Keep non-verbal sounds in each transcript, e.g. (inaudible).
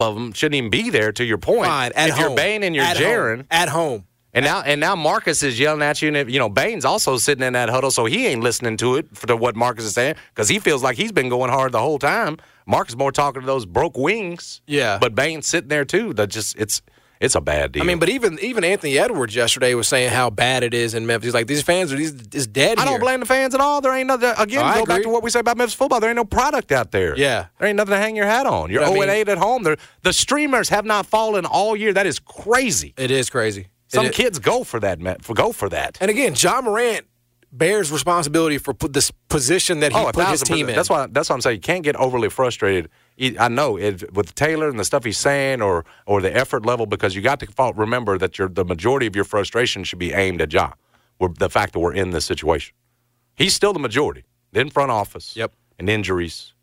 Of them shouldn't even be there. To your point, Fine, at if home. you're Bane and you're at Jaron, home. at home. and now and now Marcus is yelling at you, and if, you know Bane's also sitting in that huddle, so he ain't listening to it for to what Marcus is saying because he feels like he's been going hard the whole time. Marcus more talking to those broke wings, Yeah. but Bane's sitting there too. That just it's it's a bad deal. I mean, but even even Anthony Edwards yesterday was saying how bad it is in Memphis. He's like, these fans are these is dead. I don't blame the fans at all. There ain't nothing. Again, Oh, I go back agree. to what we said about Memphis football. There ain't no product out there. Yeah. there ain't nothing to hang your hat on. You're But I 0 and mean- 8 at home. They're, the streamers have not fallen all year. That is crazy. It is crazy. It Some is. kids go for that. man, For go for that. And again, Ja Morant bears responsibility for put this position that he Oh, put his team percent. in. That's why. That's why I'm saying you can't get overly frustrated. I know it, with Taylor and the stuff he's saying, or or the effort level, because you got to remember that your the majority of your frustration should be aimed at Ja. We're, the fact that we're in this situation, he's still the majority. In front office, Yep. and injuries,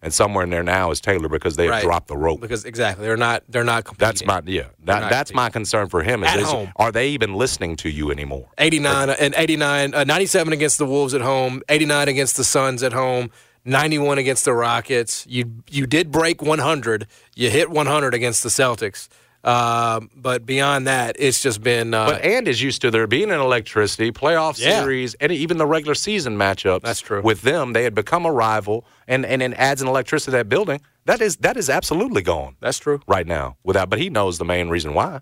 and somewhere in there now is Taylor because they have Right. dropped the rope. because exactly they're not they're not competing. That's my yeah. That, that's my concern for him. Is, At is home. are they even listening to you anymore? 89 and 89 uh, 97 against the Wolves at home, 89 against the Suns at home, 91 against the Rockets. You you did break 100. You hit 100 against the Celtics. Um, but beyond that, it's just been uh, But and is used to there being an electricity playoff Yeah. series and even the regular season matchups. That's true. With them, they had become a rival, and and it adds an electricity to that building. That is that is absolutely gone that's true. right now. Without, but he knows the main reason why.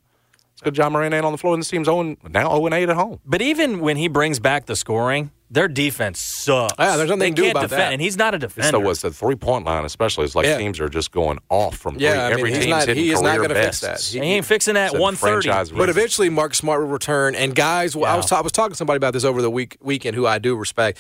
It's because Ja Morant ain't on the floor, and this team's 0, now zero and eight at home. But even when he brings back the scoring, their defense sucks. Yeah, there's nothing they to do can't about defend, that. And he's not a It's defender. the, what's the three point line, especially. It's like Yeah. teams are just going off from three. Yeah, I mean, Every he's team's not- hitting he is not career gonna fix bests. that. And he ain't fixing that 130. But eventually, Mark Smart will return. And guys, well, I was ta- I was talking to somebody about this over the week weekend, who I do respect.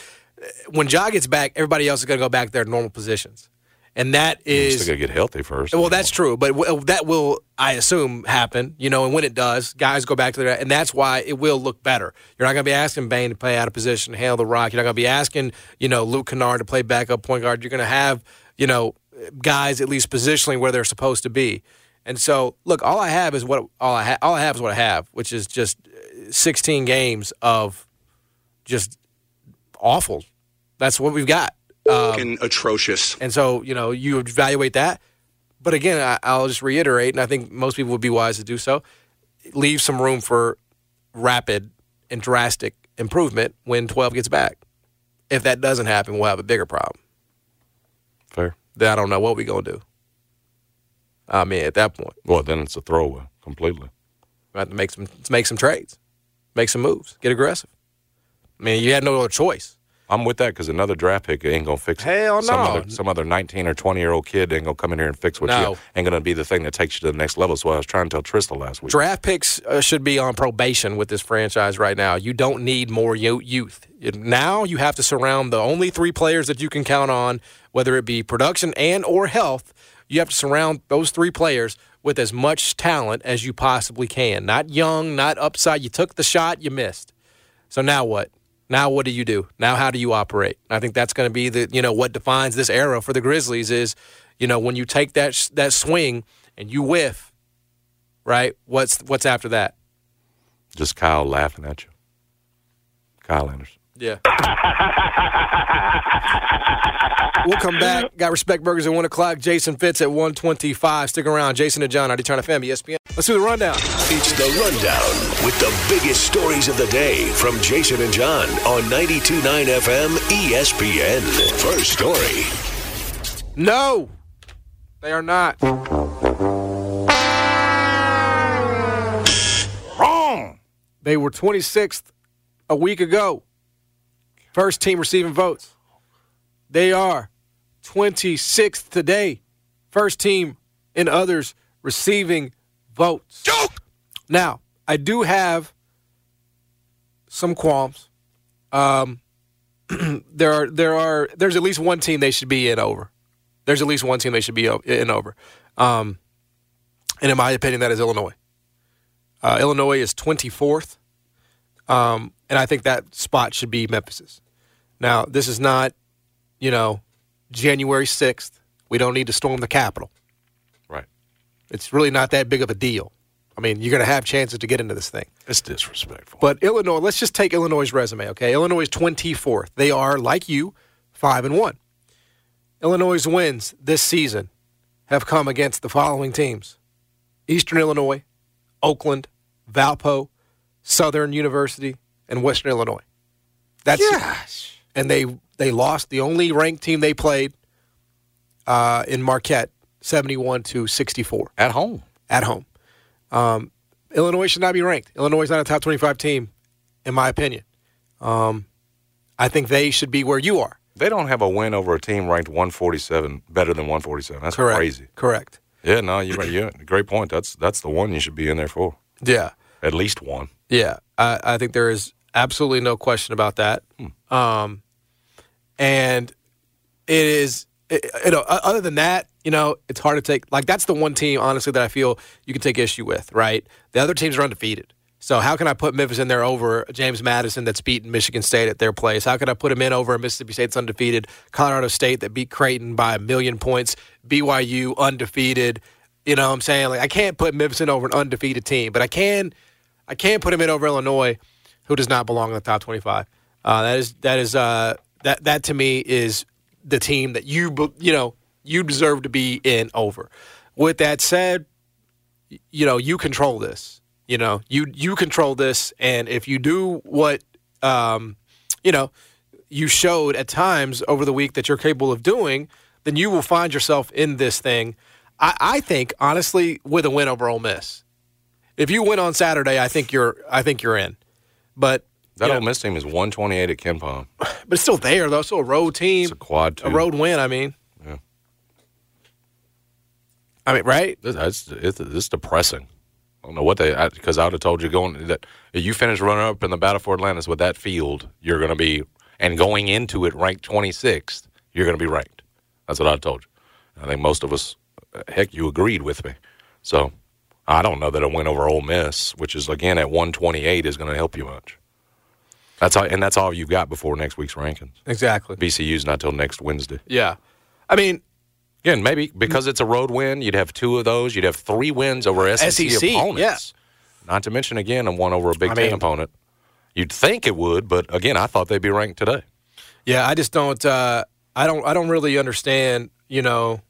When Ja gets back, everybody else is going to go back to their normal positions, and that is still gonna get healthy first. Well, that's true, but w- that will, I assume, happen. You know, and when it does, guys go back to their, and that's why it will look better. You're not going to be asking Bane to play out of position, hail the rock. You're not going to be asking, you know, Luke Kennard to play backup point guard. You're going to have, you know, guys at least positionally where they're supposed to be. And so, look, all I have is what all I ha- all I have is what I have, which is just uh, 16 games of just awful. That's what we've got. Um, atrocious. and so, you know, you evaluate that. But again, I, I'll just reiterate, and I think most people would be wise to do so. Leave some room for rapid and drastic improvement when 12 gets back. If that doesn't happen, we'll have a bigger problem. fair. Then I don't know what we're going to do. I mean, at that point, Well, then it's a throwaway completely. we have to make some make some trades, make some moves, get aggressive. I mean, you had no other choice. I'm with that because another draft pick ain't gonna fix it. Hell Some no. other, some other 19 or 20 year old kid ain't gonna come in here and fix what No. you ain't gonna be the thing that takes you to the next level. So I was trying to tell Trista last week. Draft picks uh, should be on probation with this franchise right now. You don't need more yo- youth. Now you have to surround the only three players that you can count on, whether it be production and or health. You have to surround those three players with as much talent as you possibly can. Not young, not upside. You took the shot, you missed. So now what? Now what do you do? Now how do you operate? I think that's going to be the you know what defines this era for the Grizzlies is, you know, when you take that that swing and you whiff, right? What's what's after that? Just Kyle laughing at you. Kyle Anderson. Yeah. (laughs) we'll come back. Got Respect Burgers at 1 o'clock. Jason Fitz at 125. Stick around. Jason and John, I turn to FM, ESPN. Let's do the rundown. It's the rundown with the biggest stories of the day from Jason and John on 92.9 FM ESPN. First story. No, they are not. Wrong. They were 26th a week ago. First team receiving votes. They are 26th today. First team and others receiving votes. Joke. Now, I do have some qualms. Um, (clears throat) there are there are there's at least one team they should be in over. There's at least one team they should be in over. Um, and in my opinion, that is Illinois. Uh, Illinois is 24th, um, and I think that spot should be Memphis's. Now, this is not, you know, January 6th. We don't need to storm the Capitol. Right. It's really not that big of a deal. I mean, you're going to have chances to get into this thing. It's disrespectful. But Illinois, let's just take Illinois' resume, okay? Illinois is 24th. They are, like you, 5 and 1. Illinois' wins this season have come against the following teams Eastern Illinois, Oakland, Valpo, Southern University, and Western Illinois. That's Gosh. and they they lost the only ranked team they played uh, in Marquette, 71 to 64 At home. at home. Um, Illinois should not be ranked. Illinois is not a top 25 team, in my opinion. Um, I think they should be where you are. They don't have a win over a team ranked 147, better than 147. That's Correct. crazy. Correct. Yeah, no, you're right. Yeah, great point. That's that's the one you should be in there for. Yeah. At least one. Yeah. I, I think there is absolutely no question about that. Um, and it is, it, you know, other than that, you know, it's hard to take. Like, that's the one team, honestly, that I feel you can take issue with, right? The other teams are undefeated. So, how can I put Memphis in there over James Madison that's beaten Michigan State at their place? How can I put him in over Mississippi State's undefeated, Colorado State that beat Creighton by a million points, BYU undefeated? You know what I'm saying? Like, I can't put Memphis in over an undefeated team, but I can. I can't put him in over Illinois, who does not belong in the top 25. Uh, that is that is uh, that that to me is the team that you you know you deserve to be in over. With that said, you know you control this. You know you you control this, and if you do what um, you know you showed at times over the week that you're capable of doing, then you will find yourself in this thing. I, I think honestly with a win over Ole Miss if you win on Saturday, I think you're I think you're in. But That you Ole Miss team is 128 at KenPom. (laughs) but it's still there though. It's Still a road team, It's a quad two. a road win. I mean, Yeah. I mean, right? This- That's it's, it's depressing. I don't know what they because I would have told you going that if you finish runner up in the Battle for Atlantis with that field, you're going to be and going into it ranked 26th, you're going to be ranked. That's what I told you. I think most of us, heck, you agreed with me. So I don't know that a win over Ole Miss, which is again at 128, is going to help you much. That's all, and that's all you've got before next week's rankings. Exactly. VCU's not till next Wednesday. Yeah. I mean, Again, maybe because it's a road win, you'd have two of those. You'd have three wins over SEC, SEC, opponents. Not to mention again a one over a Big I Ten mean- opponent. You'd think it would, but again, I thought they'd be ranked today. yeah. I just don't. Uh, I don't. I don't really understand. You know.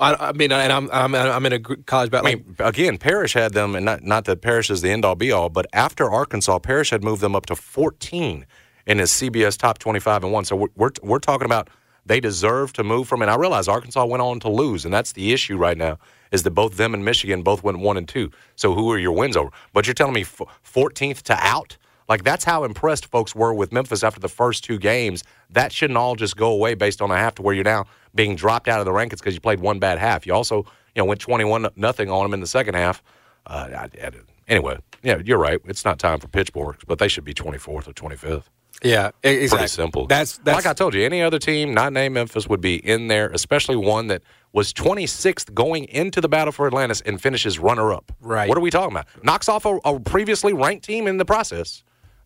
I, I mean, and I'm I'm I'm in a college battle. I mean, again, Parrish had them, and not not that Parrish is the end all be all, but after Arkansas, Parrish had moved them up to 14 in his CBS top 25 and one. So we're we're, we're talking about they deserve to move from. And I realize Arkansas went on to lose, and that's the issue right now is that both them and Michigan both went one and two. So who are your wins over? But you're telling me 14th to out. Like that's how impressed folks were with Memphis after the first two games. That shouldn't all just go away based on a half to where you're now being dropped out of the rankings because you played one bad half. You also, you know, went 21 nothing on them in the second half. Uh, I, I, anyway, yeah, you're right. It's not time for pitchforks, but they should be 24th or 25th. yeah, exactly. Pretty simple. That's that's like I told you. Any other team not named Memphis would be in there, especially one that was 26th going into the battle for Atlantis and finishes runner up. Right. What are we talking about? Knocks off a, a previously ranked team in the process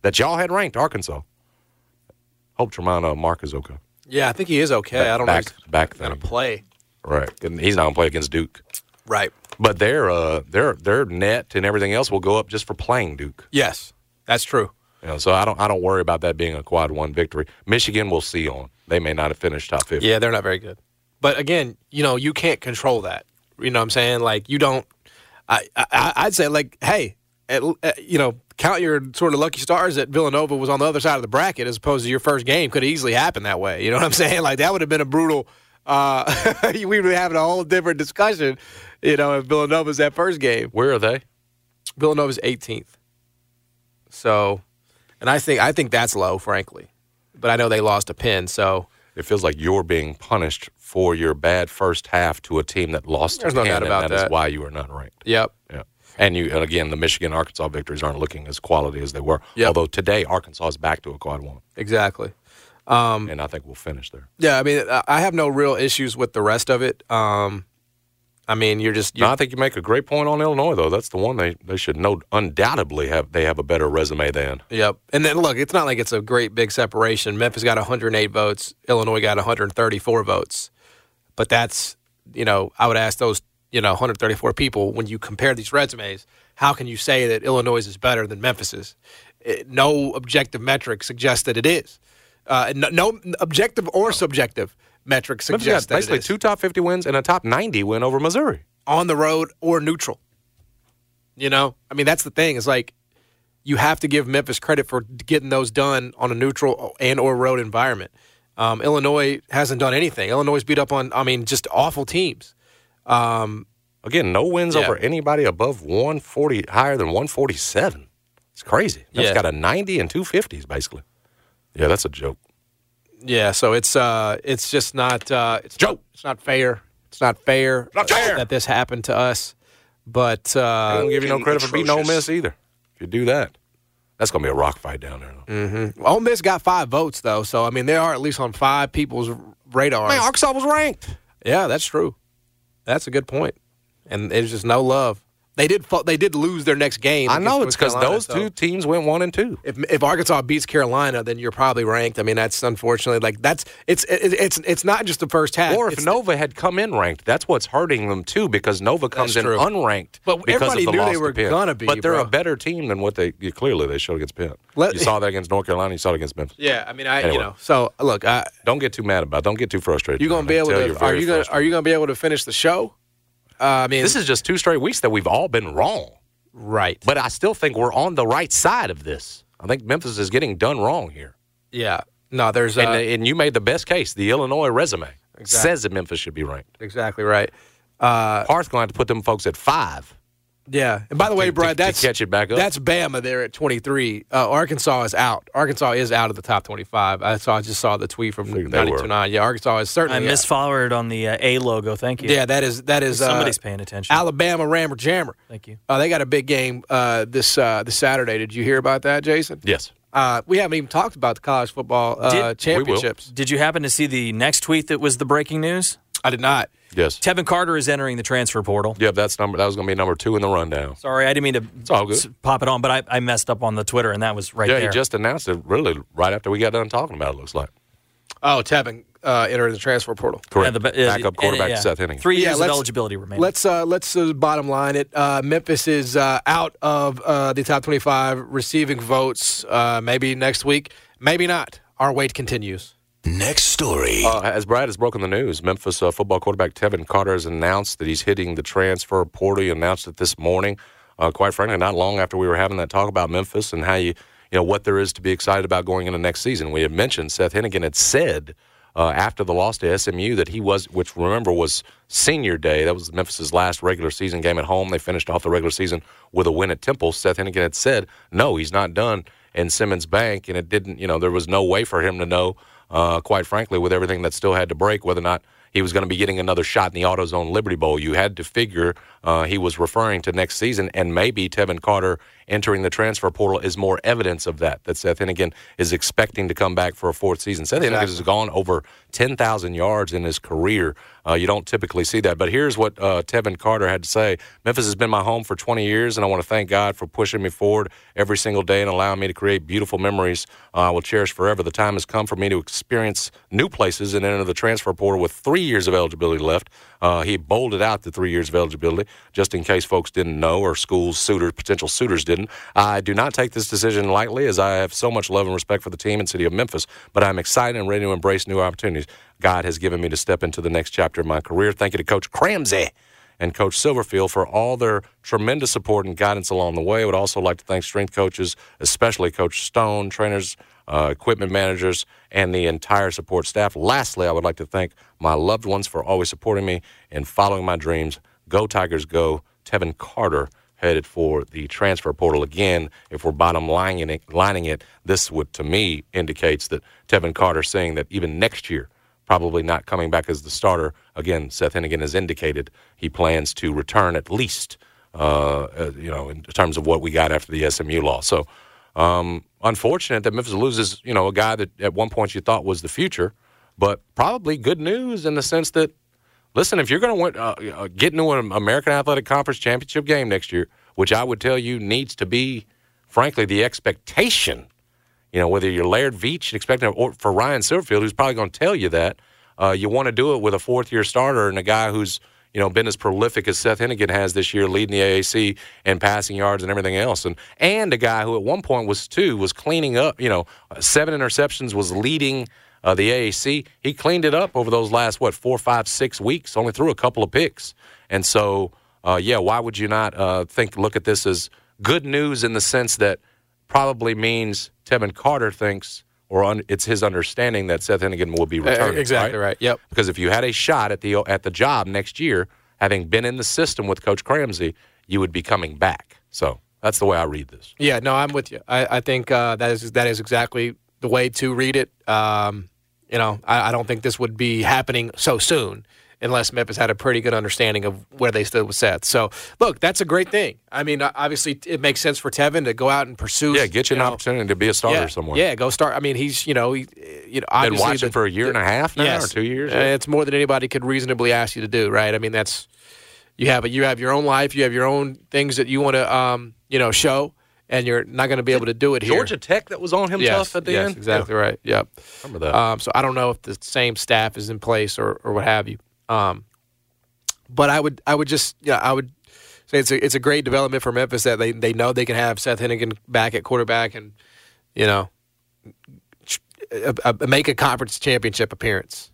that y'all had ranked, Arkansas. Hope Tramon Mark is okay. yeah. I think he is okay. I don't back, know. If back he's gonna play. Right. And He's not gonna play against Duke. Right. But their uh their their net and everything else will go up just for playing Duke. Yes, that's true. You know, so I don't I don't worry about that being a quad one victory. Michigan will see on. They may not have finished top fifty. Yeah, they're not very good. But again, you know, you can't control that. You know what I'm saying? Like you don't. I, I I'd say like, hey, at, at, you know, count your sort of lucky stars that Villanova was on the other side of the bracket as opposed to your first game could have easily happened that way. You know what I'm (laughs) saying? Like that would have been a brutal, uh, (laughs) we would be having a whole different discussion. You know, if Villanova's that first game. Where are they? Villanova's 18th. So, and I think I think that's low, frankly. But I know they lost a pin, so It feels like you're being punished for your bad first half to a team that lost. There's no doubt and about that is why you are not ranked. yep. Yeah. And you and again, the Michigan Arkansas victories aren't looking as quality as they were. Yep. Although today Arkansas is back to a quad one, Exactly. and I think we'll finish there. Yeah, I mean, I- have no real issues with the rest of it. Um, I mean, you're just No, you're, I think you make a great point on Illinois, though. That's the one they, they should know undoubtedly have they have a better resume than. Yep. And then look, it's not like it's a great big separation. Memphis got 108 votes, Illinois got 134 votes. But that's, you know, I would ask those, you know, 134 people when you compare these resumes, how can you say that Illinois is better than Memphis's? It, no objective metric suggests that it is. Uh, no, no objective or subjective metric Memphis suggests got that basically it is. two top 50 wins and a top 90 win over Missouri. on the road or neutral. You know, I mean, that's the thing. Is like you have to give Memphis credit for getting those done on a neutral and or road environment. Um, Illinois hasn't done anything. Illinois beat up on, I mean, just awful teams. Um, Again, no wins Yeah. over anybody above 140, higher than 147. It's crazy. Memphis Yeah. got a 90 and 250s, basically. Yeah, that's a joke. yeah, so it's uh, it's just not uh, it's Joe. It's not fair. It's not fair, Not fair. that this happened to us. But uh, I don't give you no credit for beating Ole. Miss either. If you do that, that's going to be a rock fight down there. Though. Ole Miss got five votes though, so I mean they are at least on five people's radars. Man, Arkansas was ranked. Yeah, that's true. That's a good point. And there's just no love. They did. They did lose their next game. I know it's because those so two teams went one and two. If, if Arkansas beats Carolina, then you're probably ranked. I mean, that's unfortunately like that's it's it, it's it's not just the first half. Or if It's- Nova had come in ranked, that's what's hurting them too, because Nova comes in true. unranked. But because everybody of the knew they were gonna be, But they're bro. a better team than what they clearly they showed against Penn. Let- you saw that against North Carolina. You saw it against Memphis. yeah, I mean, I Anyway. you know. So look, I, Don't get too mad about. it. Don't get too frustrated. you gonna be able to? you're you gonna. Are you gonna be able to finish the show? Uh, I mean, This is just two straight weeks that we've all been wrong. right. But I still think we're on the right side of this. I think Memphis is getting done wrong here. yeah. No, there's uh, And, and you made the best case. The Illinois resume says that Memphis should be ranked. exactly right. Uh, Parth's going to have to put them folks at five. Yeah, and by the way, to- Brad, to that's catch it back up. That's Bama there at 23. Uh, Arkansas is out. Arkansas is out of the top 25. I saw. I just saw the tweet from Figured they were. 92.9. Yeah, Arkansas is I certainly. out. misfollowed on the uh, A logo. Thank you. Yeah, that is that is uh, Somebody's paying attention. Alabama Rammer Jammer. Thank you. Uh, they got a big game uh, this uh, this Saturday. Did you hear about that, Jason? Yes. Uh, we haven't even talked about the college football uh, Did- championships. Did you happen to see the next tweet that was the breaking news? I did not. Yes. Tevin Carter is entering the transfer portal. Yep, that's number. That was going to be number two in the rundown. Sorry, I didn't mean to It's all good. s- pop it on, but I, I messed up on the Twitter, and that was right yeah, there. he just announced it really right after we got done talking about it. Looks like Oh, Tevin uh, entering the transfer portal. correct. Yeah, the- uh, Backup quarterback yeah. Seth Henigan. Three Yeah, years of eligibility remaining. Let's uh, let's uh, bottom line it. Uh, Memphis is uh, out of uh, the top 25 receiving votes. Uh, maybe next week, maybe not. Our wait continues. Next story. Uh, as Brad has broken the news, Memphis uh, football quarterback Tevin Carter has announced that he's hitting the transfer portal. He announced it this morning. Uh, quite frankly, not long after we were having that talk about Memphis and how you, you know, what there is to be excited about going into next season. We had mentioned Seth Henigan had said uh, after the loss to SMU that he was, which remember was senior day. That was Memphis's last regular season game at home. They finished off the regular season with a win at Temple. Seth Henigan had said, no, he's not done in Simmons Bank, and it didn't. You know, there was no way for him to know uh, quite frankly, with everything that still had to break, whether or not he was going to be getting another shot in the AutoZone Liberty Bowl. You had to figure uh, he was referring to next season, and maybe Tevin Carter entering the transfer portal is more evidence of that. That Seth Henigan is expecting to come back for a fourth season. Seth Henigan has gone over 10,000 yards in his career. Uh, you don't typically see that. But here's what uh, Tevin Carter had to say Memphis has been my home for 20 years, and I want to thank God for pushing me forward every single day and allowing me to create beautiful memories uh, I will cherish forever. The time has come for me to experience new places and enter the transfer portal with three years of eligibility left. Uh, he bolded out the three years of eligibility just in case folks didn't know or schools, suitors, potential suitors didn't. I do not take this decision lightly as I have so much love and respect for the team and city of Memphis, but I'm excited and ready to embrace new opportunities God has given me to step into the next chapter of my career. Thank you to Coach Cramsey and Coach Silverfield for all their tremendous support and guidance along the way. I would also like to thank strength coaches, especially Coach Stone, trainers, uh, equipment managers, and the entire support staff. Lastly, I would like to thank my loved ones for always supporting me and following my dreams. Go Tigers, go! Tevin Carter headed for the transfer portal again. If we're bottom lining it, lining it, this would to me indicates that Tevin Carter saying that even next year, probably not coming back as the starter. Again, Seth Henigan has indicated he plans to return at least, uh, uh, you know, in terms of what we got after the SMU loss. So, um, unfortunate that Memphis loses, you know, a guy that at one point you thought was the future, but probably good news in the sense that Listen, if you're going to uh, uh, get into an American Athletic Conference championship game next year, which I would tell you needs to be, frankly, the expectation. You know, whether you're Laird Veatch expecting, or for Ryan Silverfield, who's probably going to tell you that, uh, you want to do it with a fourth year starter and a guy who's you know been as prolific as Seth Henigan has this year, leading the AAC and passing yards and everything else, and and a guy who at one point was two was cleaning up. You know, seven interceptions was leading uh, the AAC. He cleaned it up over those last what four, five, six weeks. Only threw a couple of picks, and so uh, yeah, why would you not uh, think look at this as good news in the sense that probably means Tevin Carter thinks. Or un, it's his understanding that Seth Henigan will be returning. exactly right? right. Yep. Because if you had a shot at the at the job next year, having been in the system with Coach Cramsey, you would be coming back. So that's the way I read this. Yeah, no, I'm with you. I, I think uh, that is that is exactly the way to read it. Um, you know, I, I, don't think this would be happening so soon unless Memphis had a pretty good understanding of where they stood with Seth. So, look, that's a great thing. I mean, obviously, it makes sense for Tevin to go out and pursue. Yeah, get you, you an know, opportunity to be a starter yeah, somewhere. Yeah, go start. I mean, he's you know, he, you know, been watching the, for a year the, and a half now, yes, or two years. Uh, it's more than anybody could reasonably ask you to do, right? I mean, that's you have a, you have your own life, you have your own things that you want to, um, you know, show and you're not going to be able to do it here. Georgia Tech that was on him yes, tough at the yes, end. Exactly yeah. right. Yep. Remember that. Um, so I don't know if the same staff is in place or, or what have you. Um, but I would I would just yeah I would say it's a it's a great development for Memphis that they they know they can have Seth Henigan back at quarterback and you know make a conference championship appearance.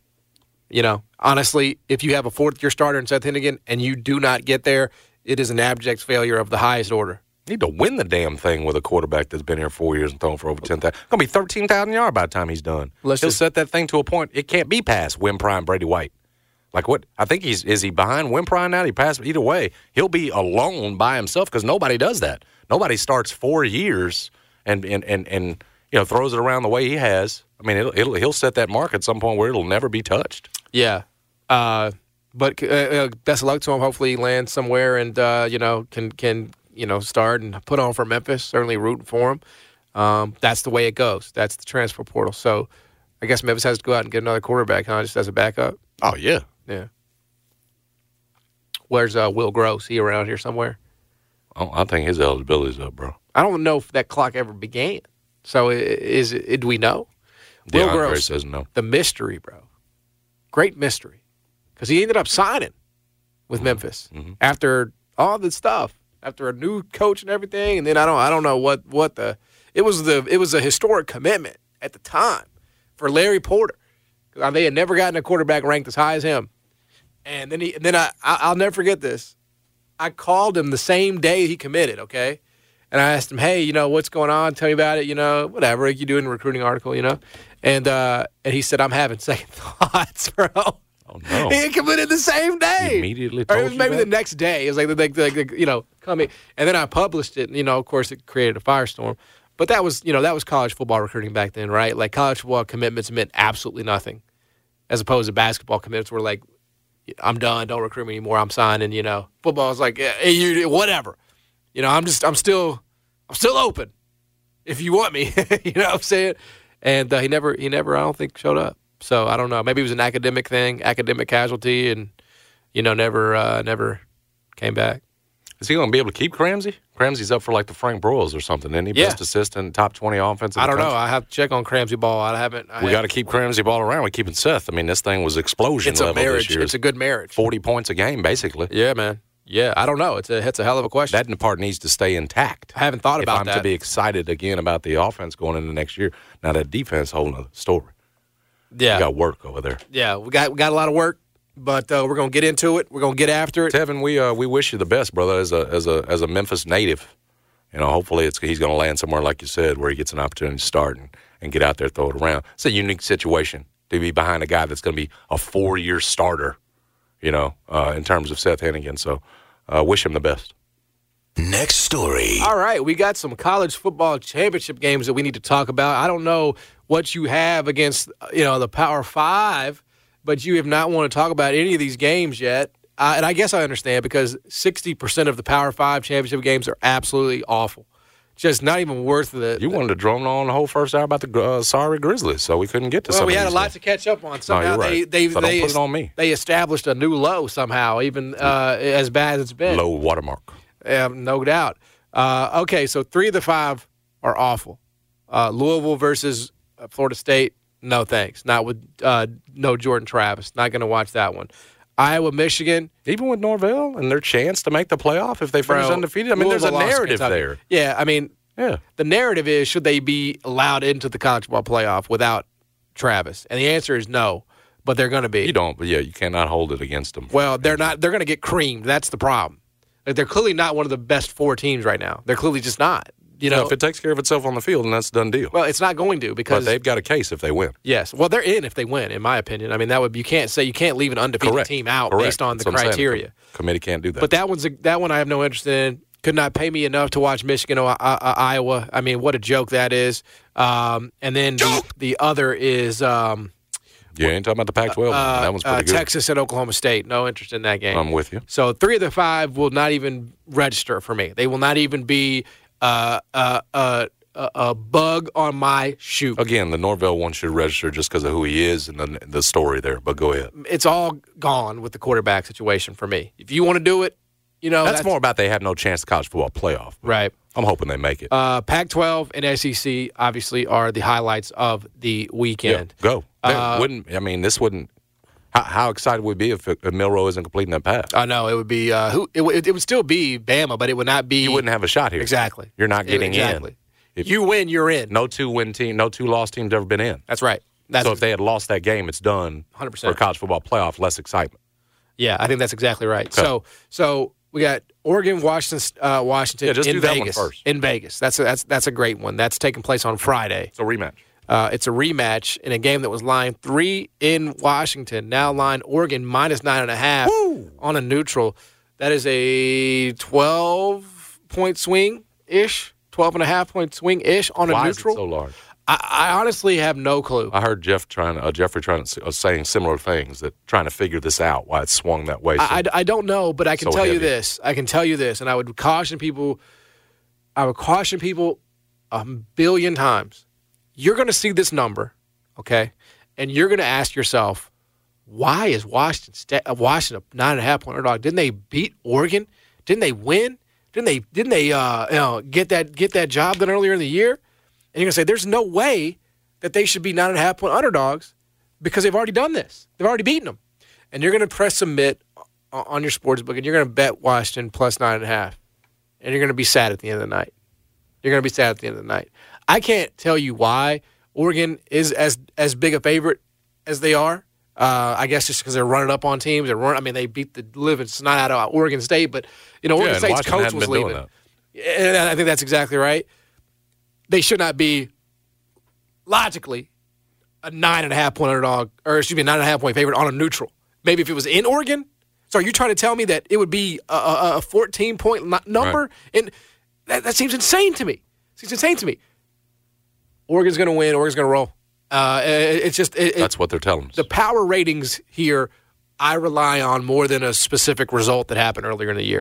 You know, honestly, if you have a fourth year starter in Seth Henigan and you do not get there, it is an abject failure of the highest order. Need to win the damn thing with a quarterback that's been here four years and thrown for over ten thousand. Gonna be thirteen thousand yards by the time he's done. Let's He'll just, set that thing to a point. It can't be past Win Prime Brady White. Like what? I think he's is he behind Win Prime now? He passed either way. He'll be alone by himself because nobody does that. Nobody starts four years and and and and you know throws it around the way he has. I mean, it'll, it'll he'll set that mark at some point where it'll never be touched. Yeah. Uh, but uh, uh best of luck to him. Hopefully, he lands somewhere and uh, you know can can you know, start and put on for Memphis. Certainly rooting for him. Um, that's the way it goes. That's the transfer portal. So I guess Memphis has to go out and get another quarterback, huh? Just as a backup. Oh yeah, yeah. Where's uh, Will Gross? He around here somewhere? Oh, I think his eligibility's up, bro. I don't know if that clock ever began. So is it? Do we know? Will Gross says no. The mystery, bro. Great mystery, because he ended up signing with mm-hmm. Memphis mm-hmm. after all the stuff after a new coach and everything. And then I don't I don't know what what the it was the it was a historic commitment at the time for Larry Porter. They had never gotten a quarterback ranked as high as him. And then he and then I I'll never forget this. I called him the same day he committed, okay? And I asked him, hey, you know, what's going on? Tell me about it, you know, whatever. You do in a recruiting article, you know? And uh, and he said, I'm having second (laughs) thoughts, bro. Oh no! He committed the same day. He immediately, or it was maybe the next day. It was like the, like, like, you know coming, and then I published it. And, you know, of course, it created a firestorm. But that was you know that was college football recruiting back then, right? Like college football commitments meant absolutely nothing, as opposed to basketball commitments were like, I'm done, don't recruit me anymore, I'm signing. You know, football is like, hey, you whatever. You know, I'm just I'm still I'm still open if you want me. (laughs) you know what I'm saying? And uh, he never he never I don't think showed up. So I don't know. Maybe it was an academic thing, academic casualty, and you know, never, uh, never came back. Is he going to be able to keep Cramsey? Cramsey's up for like the Frank Broyles or something, isn't he? Yeah. Best assistant, top twenty offense. I don't know. I have to check on Cramsey ball. I haven't. I we got to keep Cramsey ball around. We're keeping Seth. I mean, this thing was explosion it's level a marriage. this year. It's a good marriage. Forty points a game, basically. Yeah, man. Yeah, I don't know. It's a it's a hell of a question. That part needs to stay intact. I haven't thought if about I'm that. to be excited again about the offense going into next year. Now that defense, whole nother story. Yeah, we got work over there. Yeah, we got we got a lot of work. But uh, we're going to get into it. We're going to get after it. Tevin, we uh, we wish you the best, brother. As a as a as a Memphis native, you know, hopefully it's he's going to land somewhere like you said, where he gets an opportunity to start and, and get out there, throw it around. It's a unique situation to be behind a guy that's going to be a four year starter, you know, uh, in terms of Seth Henigan. So, uh, wish him the best. Next story. All right, we got some college football championship games that we need to talk about. I don't know what you have against you know the Power Five, but you have not want to talk about any of these games yet. Uh, and I guess I understand because sixty percent of the Power Five championship games are absolutely awful, just not even worth the. You wanted to drone on the whole first hour about the uh, sorry Grizzlies, so we couldn't get to. Well, we had a lot games. to catch up on. Somehow you're they right. they So don't they, put it on me. they established a new low somehow, even uh, as bad as it's been. low watermark. Um, no doubt. Uh, okay, so three of the five are awful. Uh, Louisville versus uh, Florida State. No thanks. Not with uh, no Jordan Travis. Not going to watch that one. Iowa, Michigan. Even with Norvell and their chance to make the playoff if they finish Bro, undefeated. I mean, there's a Louisville lost to narrative there. Yeah, I mean, Yeah. the narrative is should they be allowed into the college ball playoff without Travis? And the answer is no, but they're going to be. You don't, but yeah, you cannot hold it against them. Well, they're not. They're going to get creamed. That's the problem. Like, they're clearly not one of the best four teams right now. They're clearly just not. You know, know, if it takes care of itself on the field, then that's a done deal. well, it's not going to but because they've got a case if they win. yes, well, they're in if they win. In my opinion, I mean that would you can't say you can't leave an undefeated Correct. team out Correct. based on the That's what criteria. Com- committee can't do that. But that one's a, that one I have no interest in. Could not pay me enough to watch Michigan or uh, uh, Iowa. I mean, what a joke that is. Um, and then the, the other is um, you ain't talking about the Pac-12. uh, that one's uh, good. Texas and Oklahoma State. No interest in that game. I'm with you. So three of the five will not even register for me. They will not even be uh, uh, uh, a, bug on my shoe. Again, the Norvell one should register just because of who he is and the, the story there. But go ahead. It's all gone with the quarterback situation for me. If you want to do it, you know That's, more about they have no chance to college football playoff. right. I'm hoping they make it. Uh, Pac-12 and SEC obviously are the highlights of the yeah, weekend. go. Uh, wouldn't I mean this wouldn't? How, how excited would we be if, if Milroe isn't completing that pass? I know it would be uh, who it, would- it would still be Bama, but it would not be. you wouldn't have a shot here. exactly. You're not getting exactly. in. If- you win, you're in. No two win team, no two loss teams ever been in. That's right. That's so if they had lost that game, it's done 100%. for college football playoff. Less excitement. Yeah, I think that's exactly right. So, so we got Oregon, Washington, uh, Washington Yeah, just in do that one Vegas. In Vegas, that's a, that's that's a great one. That's taking place on Friday. It's a rematch. Uh, it's a rematch in a game that was line three in Washington. Now line Oregon minus nine and a half on a neutral. That is a twelve point swing ish, 12 and a half point swing ish on a Why is it neutral. so large? I, I honestly have no clue. I heard Jeff trying, uh, Jeffrey trying to, uh, saying similar things that trying to figure this out why it swung that way. So I, I, I don't know, but I can So tell you this. I can tell you this, and I would caution people. I would caution people a billion times. You're going to see this number, okay, and you're going to ask yourself, why is Washington uh, Washington a nine and a half point underdog? Didn't they beat Oregon? Didn't they win? Didn't they? Didn't they? Uh, you know, get that get that job done earlier in the year? And you're going to say, there's no way that they should be nine and a half point underdogs because they've already done this. They've already beaten them. And you're going to press submit on your sports book and you're going to bet Washington plus nine and a half. And you're going to be sad at the end of the night. You're going to be sad at the end of the night. I can't tell you why Oregon is as as big a favorite as they are. Uh, I guess just because they're running up on teams. They're running, I mean, they beat the living snot out of Oregon State, but you know, Oregon and State's Washington coach was leaving. And I think that's exactly right. They should not be logically a nine and a half point underdog, or excuse me, nine and a half point favorite on a neutral. Maybe if it was in Oregon. So are you trying to tell me that it would be a, a, a 14 point number? And that, that seems insane to me. Seems insane to me. Oregon's going to win. Oregon's going to roll. Uh, it- it's just it, it- That's what they're telling us. the power ratings here. I rely on more than a specific result that happened earlier in the year.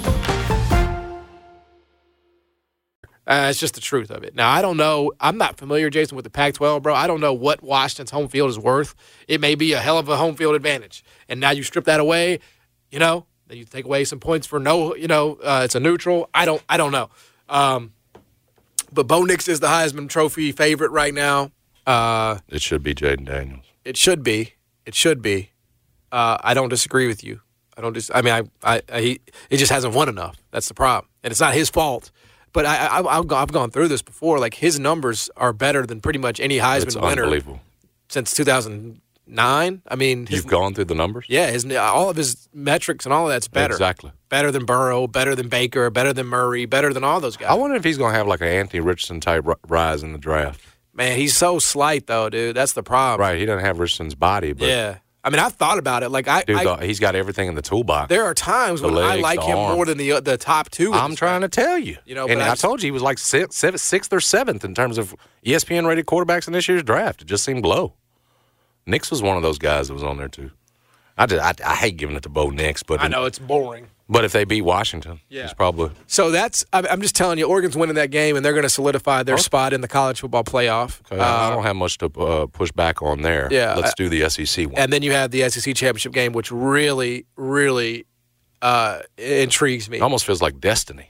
Uh, it's just the truth of it. Now, I don't know. I'm not familiar, Jason, with the Pac 12, bro. I don't know what Washington's home field is worth. It may be a hell of a home field advantage. And now you strip that away, you know, Then you take away some points for no, you know, uh, it's a neutral. I don't, I don't know. Um, but Bo Nix is the Heisman Trophy favorite right now. Uh, It should be Jayden Daniels. it should be. It should be. Uh, I don't disagree with you. I don't. Dis- I mean, I, I, I, he, he just hasn't won enough. That's the problem, and it's not his fault. But I, I, I've, gone, I've gone through this before. Like his numbers are better than pretty much any Heisman It's winner unbelievable. since 2009. I mean, his, You've gone through the numbers? yeah, his all of his metrics and all of that's better. Exactly. Better than Burrow, better than Baker, better than Murray, better than all those guys. I wonder if he's going to have like an Anthony Richardson type rise in the draft. Man, he's so slight though, dude. That's the problem. Right. He doesn't have Richardson's body, but Yeah. I mean, I've thought about it. Like I, dude, I he's got everything in the toolbox. there are times The when I like him more than the the top two. I'm trying to tell you. You know, and I, I told you he was like sixth, seventh, sixth or seventh in terms of ESPN rated quarterbacks in this year's draft. It just seemed low. Nix was one of those guys that was on there too. I, just, I, I hate giving it to Bo Nix, but I know it's boring. But if they beat Washington, Yeah. he's probably So that's I'm, I'm just telling you, Oregon's winning that game, and they're going to solidify their spot in the college football playoff. Okay, I Uh, don't have much to uh, push back on there. Yeah, let's do the SEC one. and then you have the SEC championship game, which really, really uh, intrigues me. it almost feels like destiny.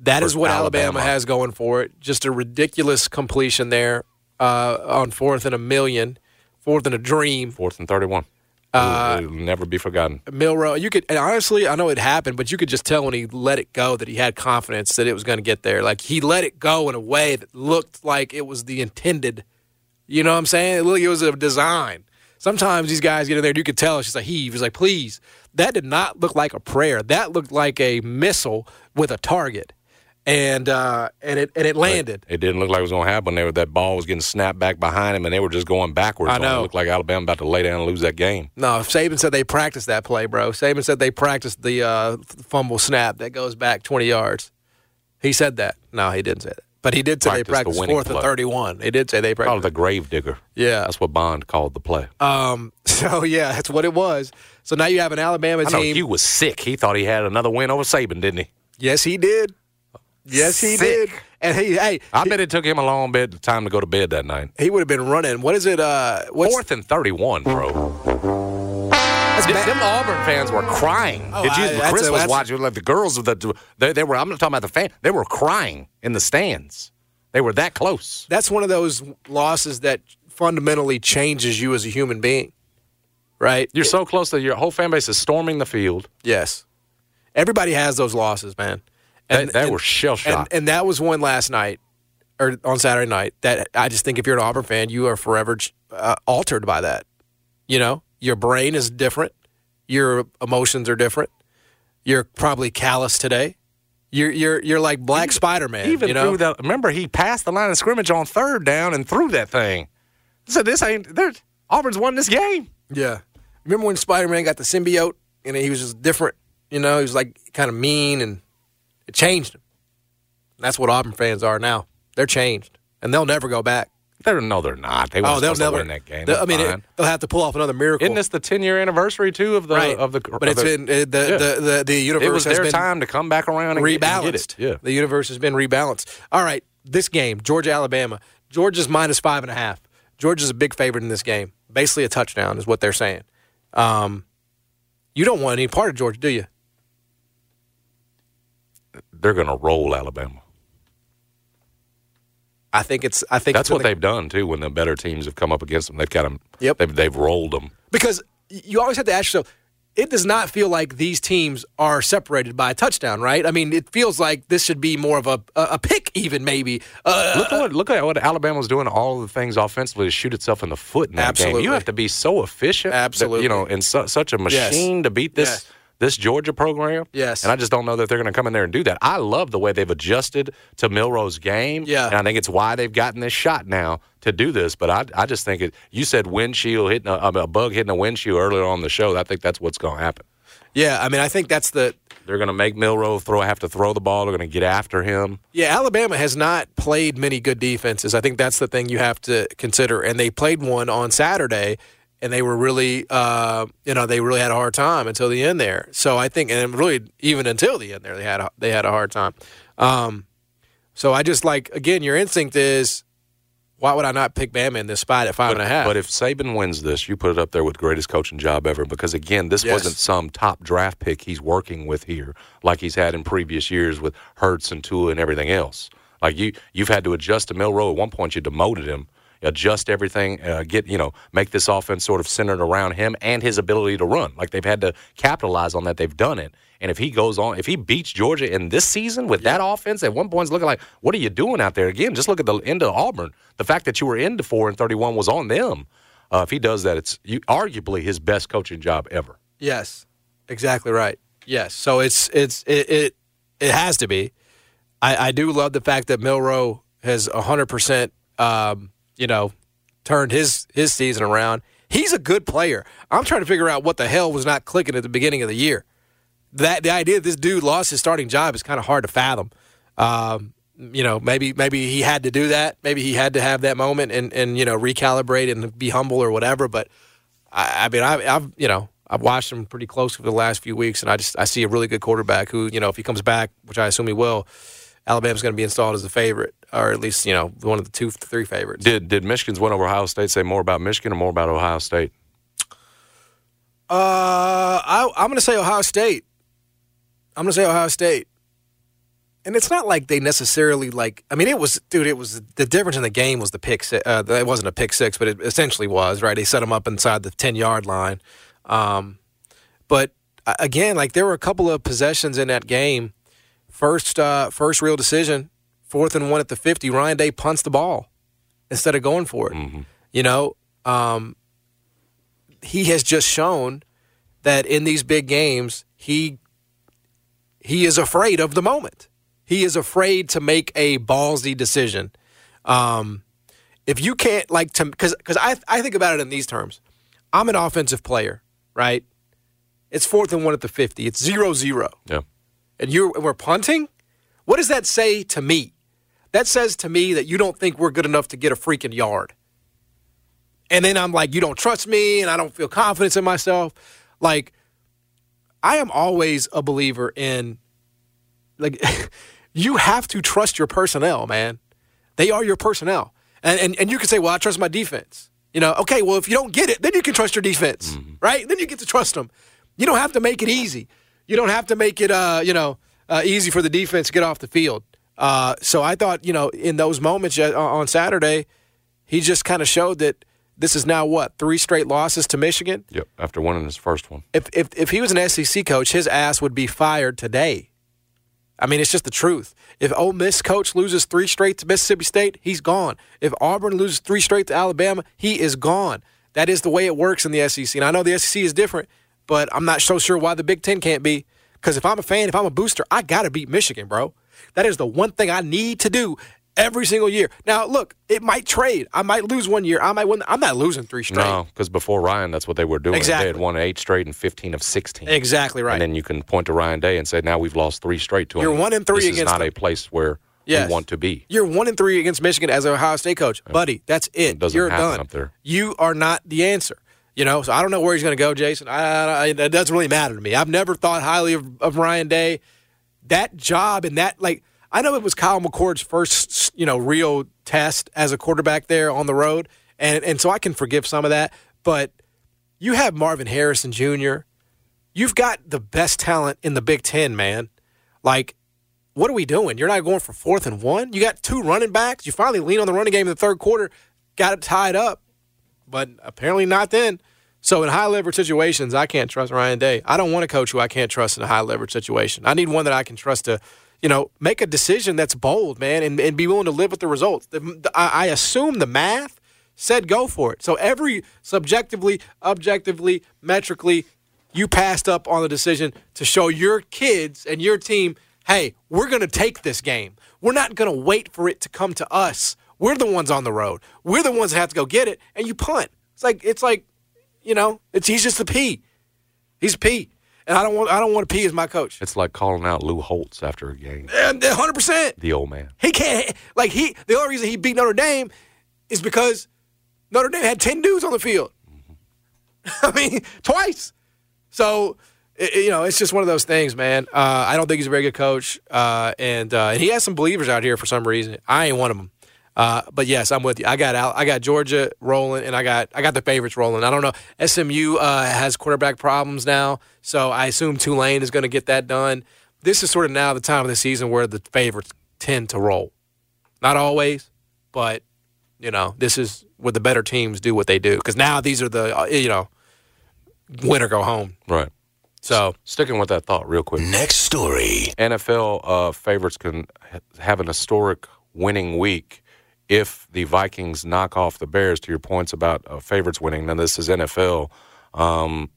That is what Alabama. Alabama. has going for it. Just a ridiculous completion there uh, on fourth and a million, fourth and a dream. Fourth and thirty-one. Uh, it'll, it'll never be forgotten. Milroe, you could and honestly, I know it happened, but you could just tell when he let it go that he had confidence that it was going to get there. Like he let it go in a way that looked like it was the intended. You know what I'm saying? It looked like it was a design. Sometimes these guys get in there, and you could tell it's just a heave. Like, please. That did not look like a prayer. That looked like a missile with a target, and uh, and it and it landed. It didn't look like it was going to happen. They were, that ball was getting snapped back behind him, and they were just going backwards. I know. It looked like Alabama about to lay down and lose that game. No, Saban said they practiced that play, bro. Saban said they practiced the uh, fumble snap that goes back 20 yards. He said that. No, he didn't say that. But he did say they Practiced the practiced fourth and 31. He did say they Called the grave digger. Yeah. That's what Bond called the play. Um, (laughs) so, yeah, that's what it was. So now you have an Alabama I know team. Hugh was sick. He thought he had another win over Saban, didn't he? yes, he did. Yes, he Sick. did. And he, hey, I bet it took him a long bit of time to go to bed that night. he would have been running. What is it? Uh, what's, Fourth and 31, bro. that's Them, bad. them Auburn fans were crying. Oh, Did you? I- Chris a- was watching. Like the girls of the, they, they were. I'm not talking about the fan. They were crying in the stands. They were that close. that's one of those losses that fundamentally changes you as a human being, right? You're so close that your whole fan base is storming the field. Yes. Everybody has those losses, man. They- they were shell and, shocked. and that was one last night or on Saturday night that I just think if you're an Auburn fan, you are forever uh, altered by that. You know, your brain is different, your emotions are different. You're probably callous today. You're you're you're like Black Spider Man. Even you know? through the remember he passed the line of scrimmage on third down and threw that thing. So this ain't there. Auburn's won this game. Yeah. Remember when Spider Man got the symbiote and he was just different? You know, he was like kind of mean and it changed him. That's what Auburn fans are now. They're changed and they'll never go back. They're no, they're not. They Oh, they'll never win that game. they'll- I mean, it, they'll have to pull off another miracle. isn't this the 10 year anniversary too of the right? of the? but it's the- been the, Yeah. the the the universe It was has their been time to come back around and get- and get it. Yeah. the universe has been rebalanced. All right, this game, Georgia Alabama. Georgia's minus five and a half. Georgia's a big favorite in this game. Basically, a touchdown is what they're saying. Um, you don't want any part of Georgia, do you? They're going to roll Alabama. I think it's. I think That's what gonna- they've done too. When the better teams have come up against them, they've got them. Yep. They've, they've rolled them. because you always have to ask yourself. It does not feel like these teams are separated by a touchdown, right? I mean, it feels like this should be more of a a, pick, even maybe. Uh, Look at what look at what Alabama's doing. All of the things offensively to shoot itself in the foot in that Absolutely. game. You have to be so efficient. that, Absolutely. you know, and su- such a machine to beat this. Yes. This Georgia program, Yes. and I just don't know that they're going to come in there and do that. I love the way they've adjusted to Milroe's game, Yeah. and I think it's why they've gotten this shot now to do this. But I, I just think it. You said windshield hitting a, a bug hitting a windshield earlier on the show. I think that's what's going to happen. yeah, I mean, I think that's the They're going to make Milroe throw, have to throw the ball. They're going to get after him. Yeah, Alabama has not played many good defenses. I think that's the thing you have to consider. And they played one on Saturday, and they were really, uh, you know, they really had a hard time until the end there. So I think, and really even until the end there, they had a, they had a hard time. Um, so I just like again, your instinct is why would I not pick Bama in this spot at five But, and a half? but if Saban wins this, you put it up there with greatest coaching job ever because again, this Yes. wasn't some top draft pick he's working with here like he's had in previous years with Hurts and Tua and everything else. Like you, you've had to adjust to Milroe. At one point, you demoted him, adjust everything, uh, get you know, make this offense sort of centered around him and his ability to run. Like they've had to capitalize on that. They've done it. And if he goes on, if he beats Georgia in this season with that offense, at one point it's looking like, what are you doing out there? Again, just look at the end of Auburn. The fact that you were into four and thirty-one was on them. Uh, if he does that, it's you, arguably his best coaching job ever. Yes, exactly right. Yes, so it's it's it it, it has to be. I, I do love the fact that Milroe has hundred percent, um, you know, turned his his season around. He's a good player. I'm trying to figure out what the hell was not clicking at the beginning of the year. That the idea that this dude lost his starting job is kind of hard to fathom. Um, you know, maybe maybe he had to do that. Maybe he had to have that moment and and you know recalibrate and be humble or whatever. But I, I mean, I, I've you know I've watched him pretty close for the last few weeks, and I just I see a really good quarterback who you know if he comes back, which I assume he will, Alabama's going to be installed as a favorite, or at least you know one of the two three favorites. Did did Michigan's win over Ohio State say more about Michigan or more about Ohio State? Uh, I, I'm going to say Ohio State. I'm going to say Ohio State. And it's not like they necessarily like. I mean, it was, dude. It was the difference in the game was the pick. Uh, it wasn't a pick six, but it essentially was right. They set them up inside the ten yard line. Um, but uh, again, like there were a couple of possessions in that game. First, uh, first real decision, fourth and one at the fifty. Ryan Day punts the ball instead of going for it. You know, um, he has just shown that in these big games he he is afraid of the moment. He is afraid to make a ballsy decision. Um, if you can't like to because because I I think about it in these terms. I'm an offensive player, right? It's fourth and one at the fifty. It's zero zero, Yeah. And you we're punting. What does that say to me? That says to me that you don't think we're good enough to get a freaking yard. And then I'm like, you don't trust me, and I don't feel confidence in myself. Like, I am always a believer in, like, (laughs) you have to trust your personnel, man. They are your personnel. And, and, and you can say, well, I trust my defense. You know, okay, well, if you don't get it, then you can trust your defense, mm-hmm. right? Then you get to trust them. You don't have to make it easy. You don't have to make it, uh, you know, uh, easy for the defense to get off the field. Uh, so I thought, you know, in those moments on Saturday, he just kind of showed that this is now what three straight losses to Michigan. Yep. After winning his first one. If if if he was an SEC coach, his ass would be fired today. I mean, it's just the truth. If Ole Miss coach loses three straight to Mississippi State, he's gone. If Auburn loses three straight to Alabama, he is gone. That is the way it works in the SEC. And I know the SEC is different, but I'm not so sure why the Big Ten can't be. Because if I'm a fan, if I'm a booster, I got to beat Michigan, bro. That is the one thing I need to do every single year. Now, look, it might trade. I might lose one year. I might win. I'm not losing three straight. No, because before Ryan, that's what they were doing. Exactly. They had won eight straight and 15 of 16. Exactly right. And then you can point to Ryan Day and say, now we've lost three straight to him. You're one and three this against is not them. a place where Yes. we want to be. You're one and three against Michigan as an Ohio State coach, buddy. That's it. It You're done. up there. You are not the answer. You know, so I don't know where he's going to go, Jason. I, I, it doesn't really matter to me. I've never thought highly of, of Ryan Day. That job and that, like, I know it was Kyle McCord's first, you know, real test as a quarterback there on the road, and and so I can forgive some of that. But you have Marvin Harrison Jr. You've got the best talent in the Big Ten, man. Like, what are we doing? You're not going for fourth and one. You got two running backs. You finally lean on the running game in the third quarter, got it tied up, but apparently not then. So in high leverage situations, I can't trust Ryan Day. I don't want a coach who I can't trust in a high leverage situation. I need one that I can trust to, you know, make a decision that's bold, man, and, and be willing to live with the results. The, the- I, I assume the math said go for it. So every subjectively, objectively, metrically, you passed up on the decision to show your kids and your team, hey, we're going to take this game. We're not going to wait for it to come to us. We're the ones on the road. We're the ones that have to go get it, and you punt. It's like it's like, you know, it's he's just a P. He's a P, and I don't want I don't want a P as my coach. It's like calling out Lou Holtz after a game. And hundred percent. The old man. He can't like he. The only reason he beat Notre Dame is because Notre Dame had ten dudes on the field. (laughs) I mean, twice. So i- i- you know, it's just one of those things, man. Uh, I don't think he's a very good coach, uh, and uh, and he has some believers out here for some reason. I ain't one of them. Uh, but yes, I'm with you. I got Al- I got Georgia rolling, and I got I got the favorites rolling. I don't know. SMU uh, has quarterback problems now, so I assume Tulane is going to get that done. This is sort of now the time of the season where the favorites tend to roll. Not always, but you know this is where the better teams do what they do because now these are the uh, you know win or go home. Right. So Sticking with that thought real quick. Next story. NFL uh, favorites can ha- have an historic winning week if the Vikings knock off the Bears. To your points about uh, favorites winning, now this is NFL. Um,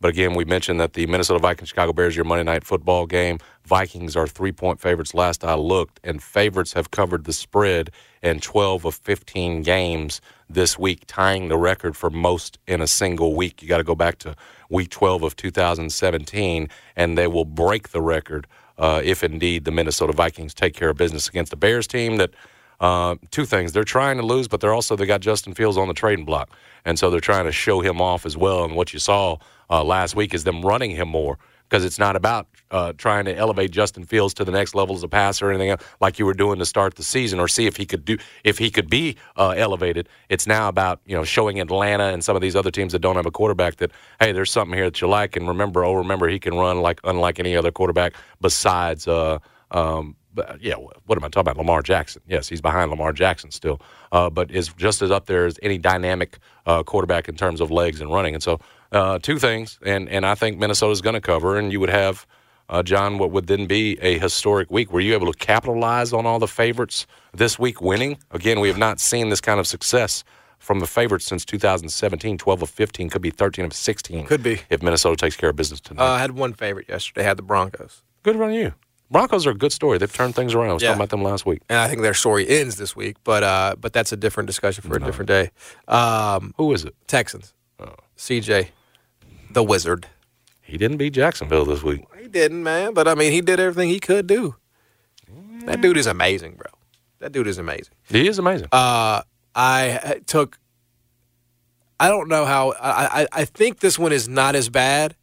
but again, we mentioned that the Minnesota Vikings Chicago Bears your Monday night football game. Vikings are three point favorites last I looked, and favorites have covered the spread in 12 of 15 games this week, tying the record for most in a single week. You got to go back to week 12 of 2017, and they will break the record uh, if indeed the Minnesota Vikings take care of business against the Bears team that. Uh, two things. They're trying to lose, but they're also they got Justin Fields on the trading block, and so they're trying to show him off as well. And what you saw uh, last week is them running him more because it's not about uh, trying to elevate Justin Fields to the next level as a passer or anything else, like you were doing to start the season, or see if he could do if he could be uh, elevated. It's now about you know showing Atlanta and some of these other teams that don't have a quarterback that hey, there's something here that you like, and remember, oh, remember he can run like unlike any other quarterback besides. Uh, um, but, yeah, what am I talking about? Lamar Jackson. Yes, he's behind Lamar Jackson still, uh, but is just as up there as any dynamic uh, quarterback in terms of legs and running. And so, uh, two things, and and I think Minnesota's going to cover, and you would have. Uh, John, what would then be a historic week? Were you able to capitalize on all the favorites this week winning? Again, we have not seen this kind of success from the favorites since 2017. 12 of 15 could be 13 of 16. Could be. if Minnesota takes care of business tonight. uh, I had one favorite yesterday. Had the Broncos. Good run you. Broncos are a good story. They've turned things around. I was Yeah. talking about them last week. and I think their story ends this week. But uh, but that's a different discussion for a different day. Um, Who is it? Texans, Oh. CJ, the Wizard. He didn't beat Jacksonville this week. He didn't, man. But I mean, he did everything he could do. That dude is amazing, bro. That dude is amazing. He is amazing. Uh, I took. I don't know how. I, I I think this one is not as bad.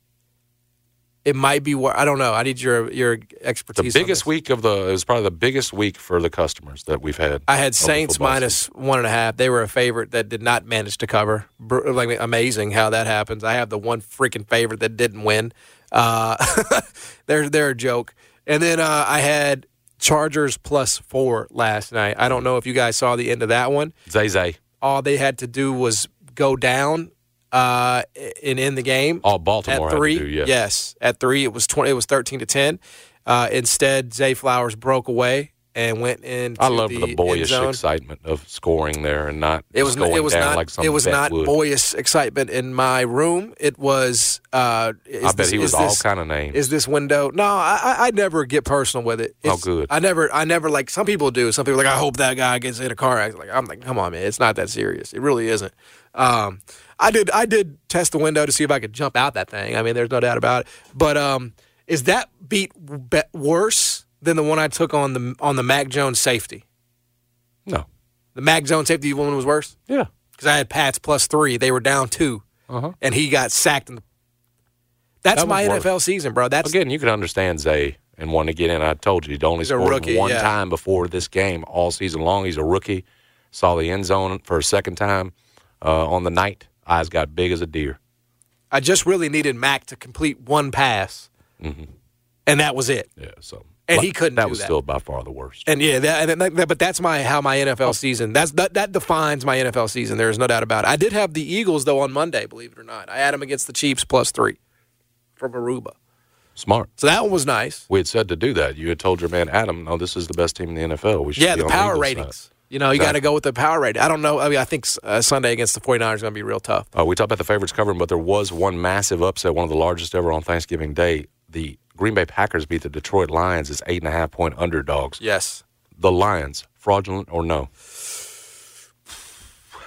It might be. wor- I don't know. I need your your the expertise. on biggest week of the it was probably the biggest week for the customers that we've had. I had the Saints minus one and a half. They were a favorite that did not manage to cover. Like amazing how that happens. I have the one freaking favorite that didn't win. Uh, (laughs) they're they're a joke. And then uh, I had Chargers plus four last night. I don't know if you guys saw the end of that one. Zay Zay. All they had to do was go down uh, and in the game. Oh, Baltimore at three. do, yes. Yes, at three it was twenty. It was thirteen to ten. Uh, instead, Zay Flowers broke away and went in. I love the, the, boyish excitement of scoring there and not It was it was not like it was not would. boyish excitement in my room. It was. Uh, is I bet this- he was all this- kind of names. Is this window? No, I, I never get personal with it. Oh, It's- good. I never I never like some people do. Some people are like I hope that guy gets in a car accident. Like I'm like come on man, it's not that serious. It really isn't. Um, I did I did test the window to see if I could jump out that thing. I mean, there's no doubt about it. But um, is that beat be- worse than the one I took on the on the Mac Jones safety? no. The Mac Jones safety one was worse Yeah. because I had Pats plus three. They were down 2 Uh-huh. and he got sacked. In the, that's That my. NFL season, bro. That's Again, you can understand Zay and wanting to get in. I told you he'd only scored rookie, one yeah. time before this game all season long. He's a rookie. Saw the end zone for a second time uh, on the night. Eyes got big as a deer. I just really needed Mac to complete one pass, mm-hmm. and that was it. Yeah, so And he couldn't That do was that. still by far the worst. And yeah, that, and that, but that's my how my NFL season. That's that, that defines my NFL season. There is no doubt about it. I did have the Eagles though on Monday, believe it or not. I had them against the Chiefs plus three from Aruba, Smart. so that one was nice. We had said to do that. You had told your man Adam, "No, this is the best team in the NFL." We should Yeah, the power Eagles' ratings. side. You know, you got to go with the power rating. I don't know. I mean, I think uh, Sunday against the 49ers is going to be real tough. Uh, we talked about the favorites covering, but there was one massive upset, one of the largest ever on Thanksgiving Day. The Green Bay Packers beat the Detroit Lions as eight and a half point underdogs. Yes. The Lions, fraudulent or no?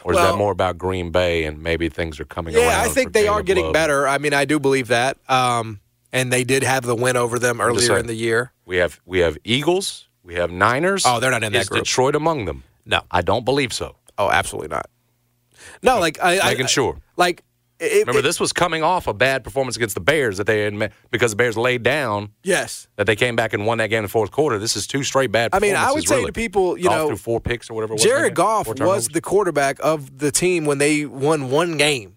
Or is Well- that more about Green Bay and maybe things are coming around? Yeah, I think they are getting Love? better. I mean, I do believe that. Um, and they did have the win over them earlier in the year. We have we have Eagles, we have Niners. Oh, they're not in that is group. Detroit among them? No. I don't believe so. Oh, absolutely not. No, like I, I Making I- sure. Like it- Remember, it- this was coming off a bad performance against the Bears that they had, because the Bears laid down. Yes. That they came back and won that game in the fourth quarter. This is two straight bad. I mean, I would say really. to people, you Goff know, threw four picks or whatever. Jared Goff was the quarterback of the team when they won one game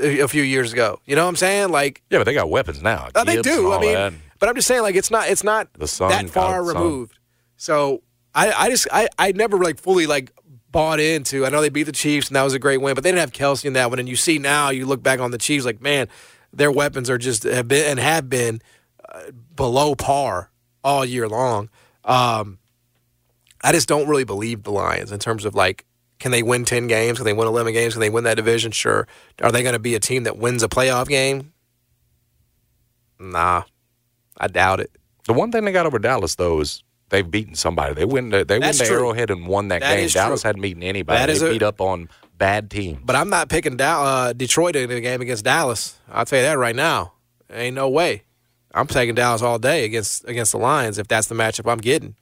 a few years ago. You know what I'm saying? Like, yeah, but they got weapons now. uh, they do. I mean, that. but I'm just saying, like, it's not it's not that far God, sun. removed. So I, I just I, I never like fully like bought into. I know they beat the Chiefs and that was a great win, but they didn't have Kelce in that one. And you see now, you look back on the Chiefs, like man, their weapons are just have been and have been uh, below par all year long. Um, I just don't really believe the Lions in terms of like, can they win 10 games? Can they win 11 games? Can they win that division? Sure. Are they going to be a team that wins a playoff game? Nah, I doubt it. The one thing they got over Dallas though is they've beaten somebody. They win. The, they That's the true. Arrowhead and won that, That game. Dallas true. hadn't beaten anybody. That they is a- beat up on bad teams. But I'm not picking Dow- uh, Detroit in the game against Dallas. I'll tell you that right now. Ain't no way. I'm taking Dallas all day against against the Lions if that's the matchup I'm getting.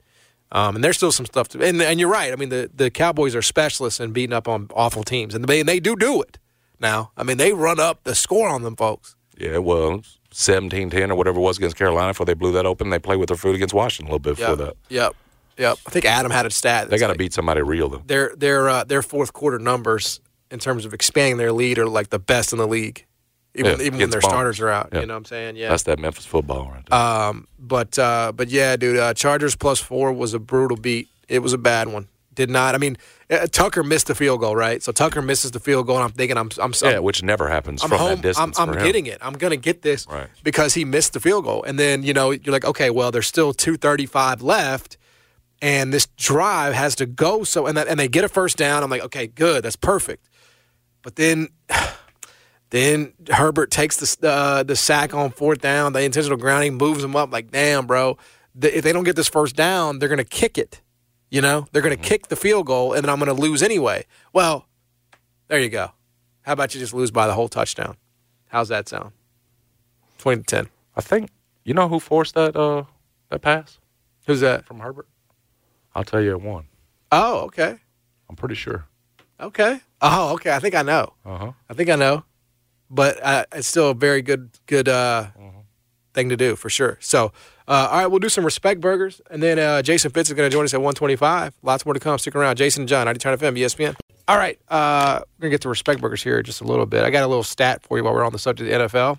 Um, and there's still some stuff to. And, and you're right. I mean, the, the Cowboys are specialists in beating up on awful teams, and they, and they do do it. Now, I mean, they run up the score on them folks. Yeah, well, 17-10 or whatever it was against Carolina before they blew that open. They played with their foot against Washington a little bit before that. Yep. Yep. I think Adam had a stat. They got to like beat somebody real though. their their uh, their fourth quarter numbers in terms of expanding their lead are like the best in the league, even Yeah, even when their Bonds. starters are out. Yeah. You know what I'm saying? Yeah. That's that Memphis football right there. Um, but uh, but yeah, dude, uh, Chargers plus four was a brutal beat. It was a bad one. Did not. I mean, uh, Tucker missed the field goal, right? So Tucker misses the field goal, and I'm thinking, I'm I'm yeah, which never happens I'm from home. that distance. I'm, I'm for him. getting it. I'm gonna get this Right. because he missed the field goal, and then you know you're like, okay, well, there's still 2:35 left, and this drive has to go. So and that, and they get a first down. I'm like, okay, good, that's perfect. But then. (sighs) Then Herbert takes the uh, the sack on fourth down. The intentional grounding moves them up. Like, damn, bro. The, if they don't get this first down, they're going to kick it. You know, they're going to kick the field goal, and then I'm going to lose anyway. Well, there you go. How about you just lose by the whole touchdown? How's that sound? Twenty to ten. I think you know who forced that uh that pass Who's that? from Herbert. I'll tell you at one. Oh, okay, I'm pretty sure. okay. Oh, okay. I think I know. Uh huh. I think I know, but uh, it's still a very good good uh, thing to do for sure. So, uh, all right, we'll do some respect burgers, and then uh, Jason Fitz is going to join us at 125. Lots more to come. Stick around. Jason and John, 90 Turn FM, ESPN. All right, uh, we're gonna get to respect burgers here just a little bit. I got a little stat for you while we're on the subject of the NFL.